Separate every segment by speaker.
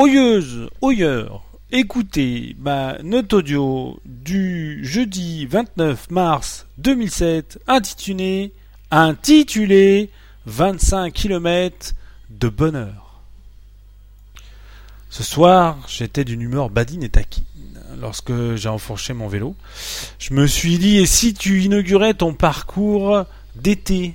Speaker 1: Oyeuse, oyeur, écoutez ma note audio du jeudi 29 mars 2007 intitulée intitulé 25 km de bonheur. Ce soir, j'étais d'une humeur badine et taquine lorsque j'ai enfourché mon vélo. Je me suis dit, et si tu inaugurais ton parcours d'été?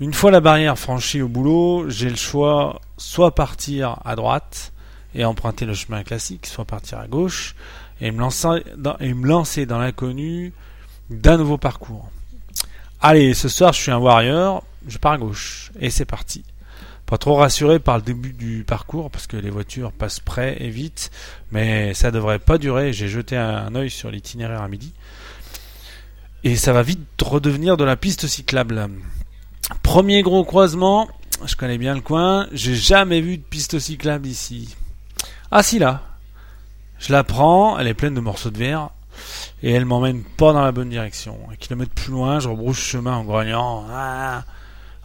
Speaker 1: Une fois la barrière franchie au boulot, j'ai le choix soit partir à droite et emprunter le chemin classique, soit partir à gauche et me lancer dans, l'inconnu d'un nouveau parcours. Allez, ce soir je suis un warrior, je pars à gauche et c'est parti. Pas trop rassuré par le début du parcours parce que les voitures passent près et vite, mais ça devrait pas durer. J'ai jeté un œil sur l'itinéraire à midi et ça va vite redevenir de la piste cyclable. Premier gros croisement, je connais bien le coin, j'ai jamais vu de piste cyclable ici. Ah si là, je la prends, elle est pleine de morceaux de verre et elle m'emmène pas dans la bonne direction. Un kilomètre plus loin, je rebrouche chemin en grognant. Ah,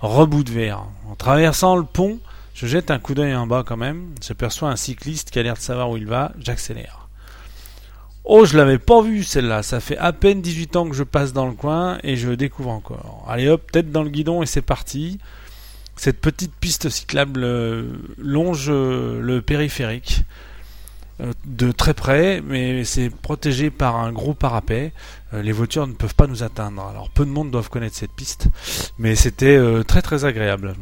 Speaker 1: Rebout de verre. En traversant le pont, je jette un coup d'œil en bas quand même. J'aperçois un cycliste qui a l'air de savoir où il va. J'accélère. Oh, je l'avais pas vu celle-là. Ça fait à peine 18 ans que je passe dans le coin et je découvre encore. Allez hop, tête dans le guidon et c'est parti. Cette petite piste cyclable euh, longe euh, le périphérique. Euh, de très près, mais c'est protégé par un gros parapet. Les voitures ne peuvent pas nous atteindre. Alors peu de monde doivent connaître cette piste, mais c'était très très agréable.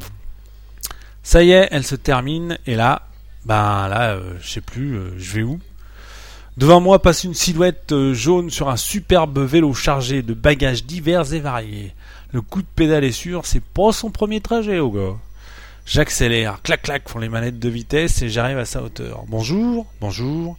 Speaker 1: Ça y est, elle se termine et là, ben là, je sais plus, je vais où. Devant moi passe une silhouette jaune sur un superbe vélo chargé de bagages divers et variés. Le coup de pédale est sûr, c'est pas son premier trajet, au gars. J'accélère, clac clac font les manettes de vitesse et j'arrive à sa hauteur. Bonjour, bonjour.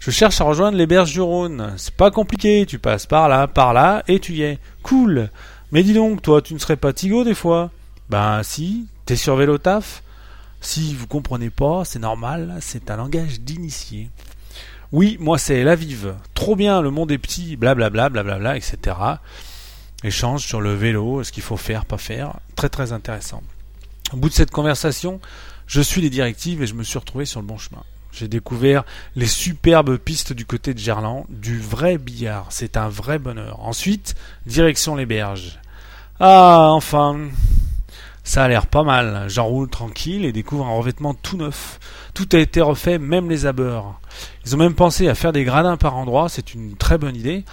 Speaker 1: Je cherche à rejoindre les berges du Rhône. C'est pas compliqué, tu passes par là, par là et tu y es. Cool. Mais dis donc, toi, tu ne serais pas Tigo des fois? Ben si, t'es sur vélo taf Si vous comprenez pas, c'est normal, c'est un langage d'initié. Oui, moi c'est la vive. Trop bien, le monde est petit, blablabla, blablabla, etc. Échange sur le vélo, ce qu'il faut faire, pas faire. Très très intéressant. Au bout de cette conversation, je suis les directives et je me suis retrouvé sur le bon chemin. J'ai découvert les superbes pistes du côté de Gerland, du vrai billard. C'est un vrai bonheur. Ensuite, direction les berges. Ah, enfin, ça a l'air pas mal. J'enroule tranquille et découvre un revêtement tout neuf. Tout a été refait, même les abords. Ils ont même pensé à faire des gradins par endroit. C'est une très bonne idée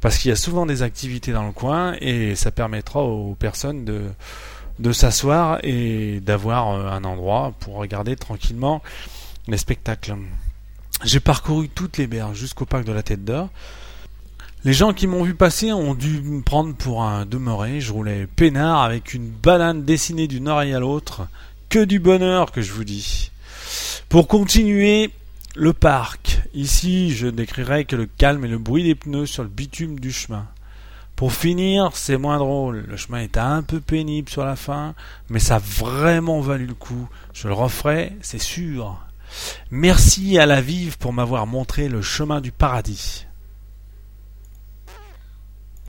Speaker 1: parce qu'il y a souvent des activités dans le coin et ça permettra aux personnes de de s'asseoir et d'avoir euh, un endroit pour regarder tranquillement les spectacles. J'ai parcouru toutes les berges jusqu'au parc de la Tête d'Or. Les gens qui m'ont vu passer ont dû me prendre pour un demeuré. Je roulais peinard avec une banane dessinée d'une oreille à l'autre. Que du bonheur que je vous dis. Pour continuer, le parc. Ici, je décrirai que le calme et le bruit des pneus sur le bitume du chemin. Pour finir, c'est moins drôle. Le chemin est un peu pénible sur la fin, mais ça a vraiment valu le coup. Je le referai, c'est sûr. Merci à la vive pour m'avoir montré le chemin du paradis.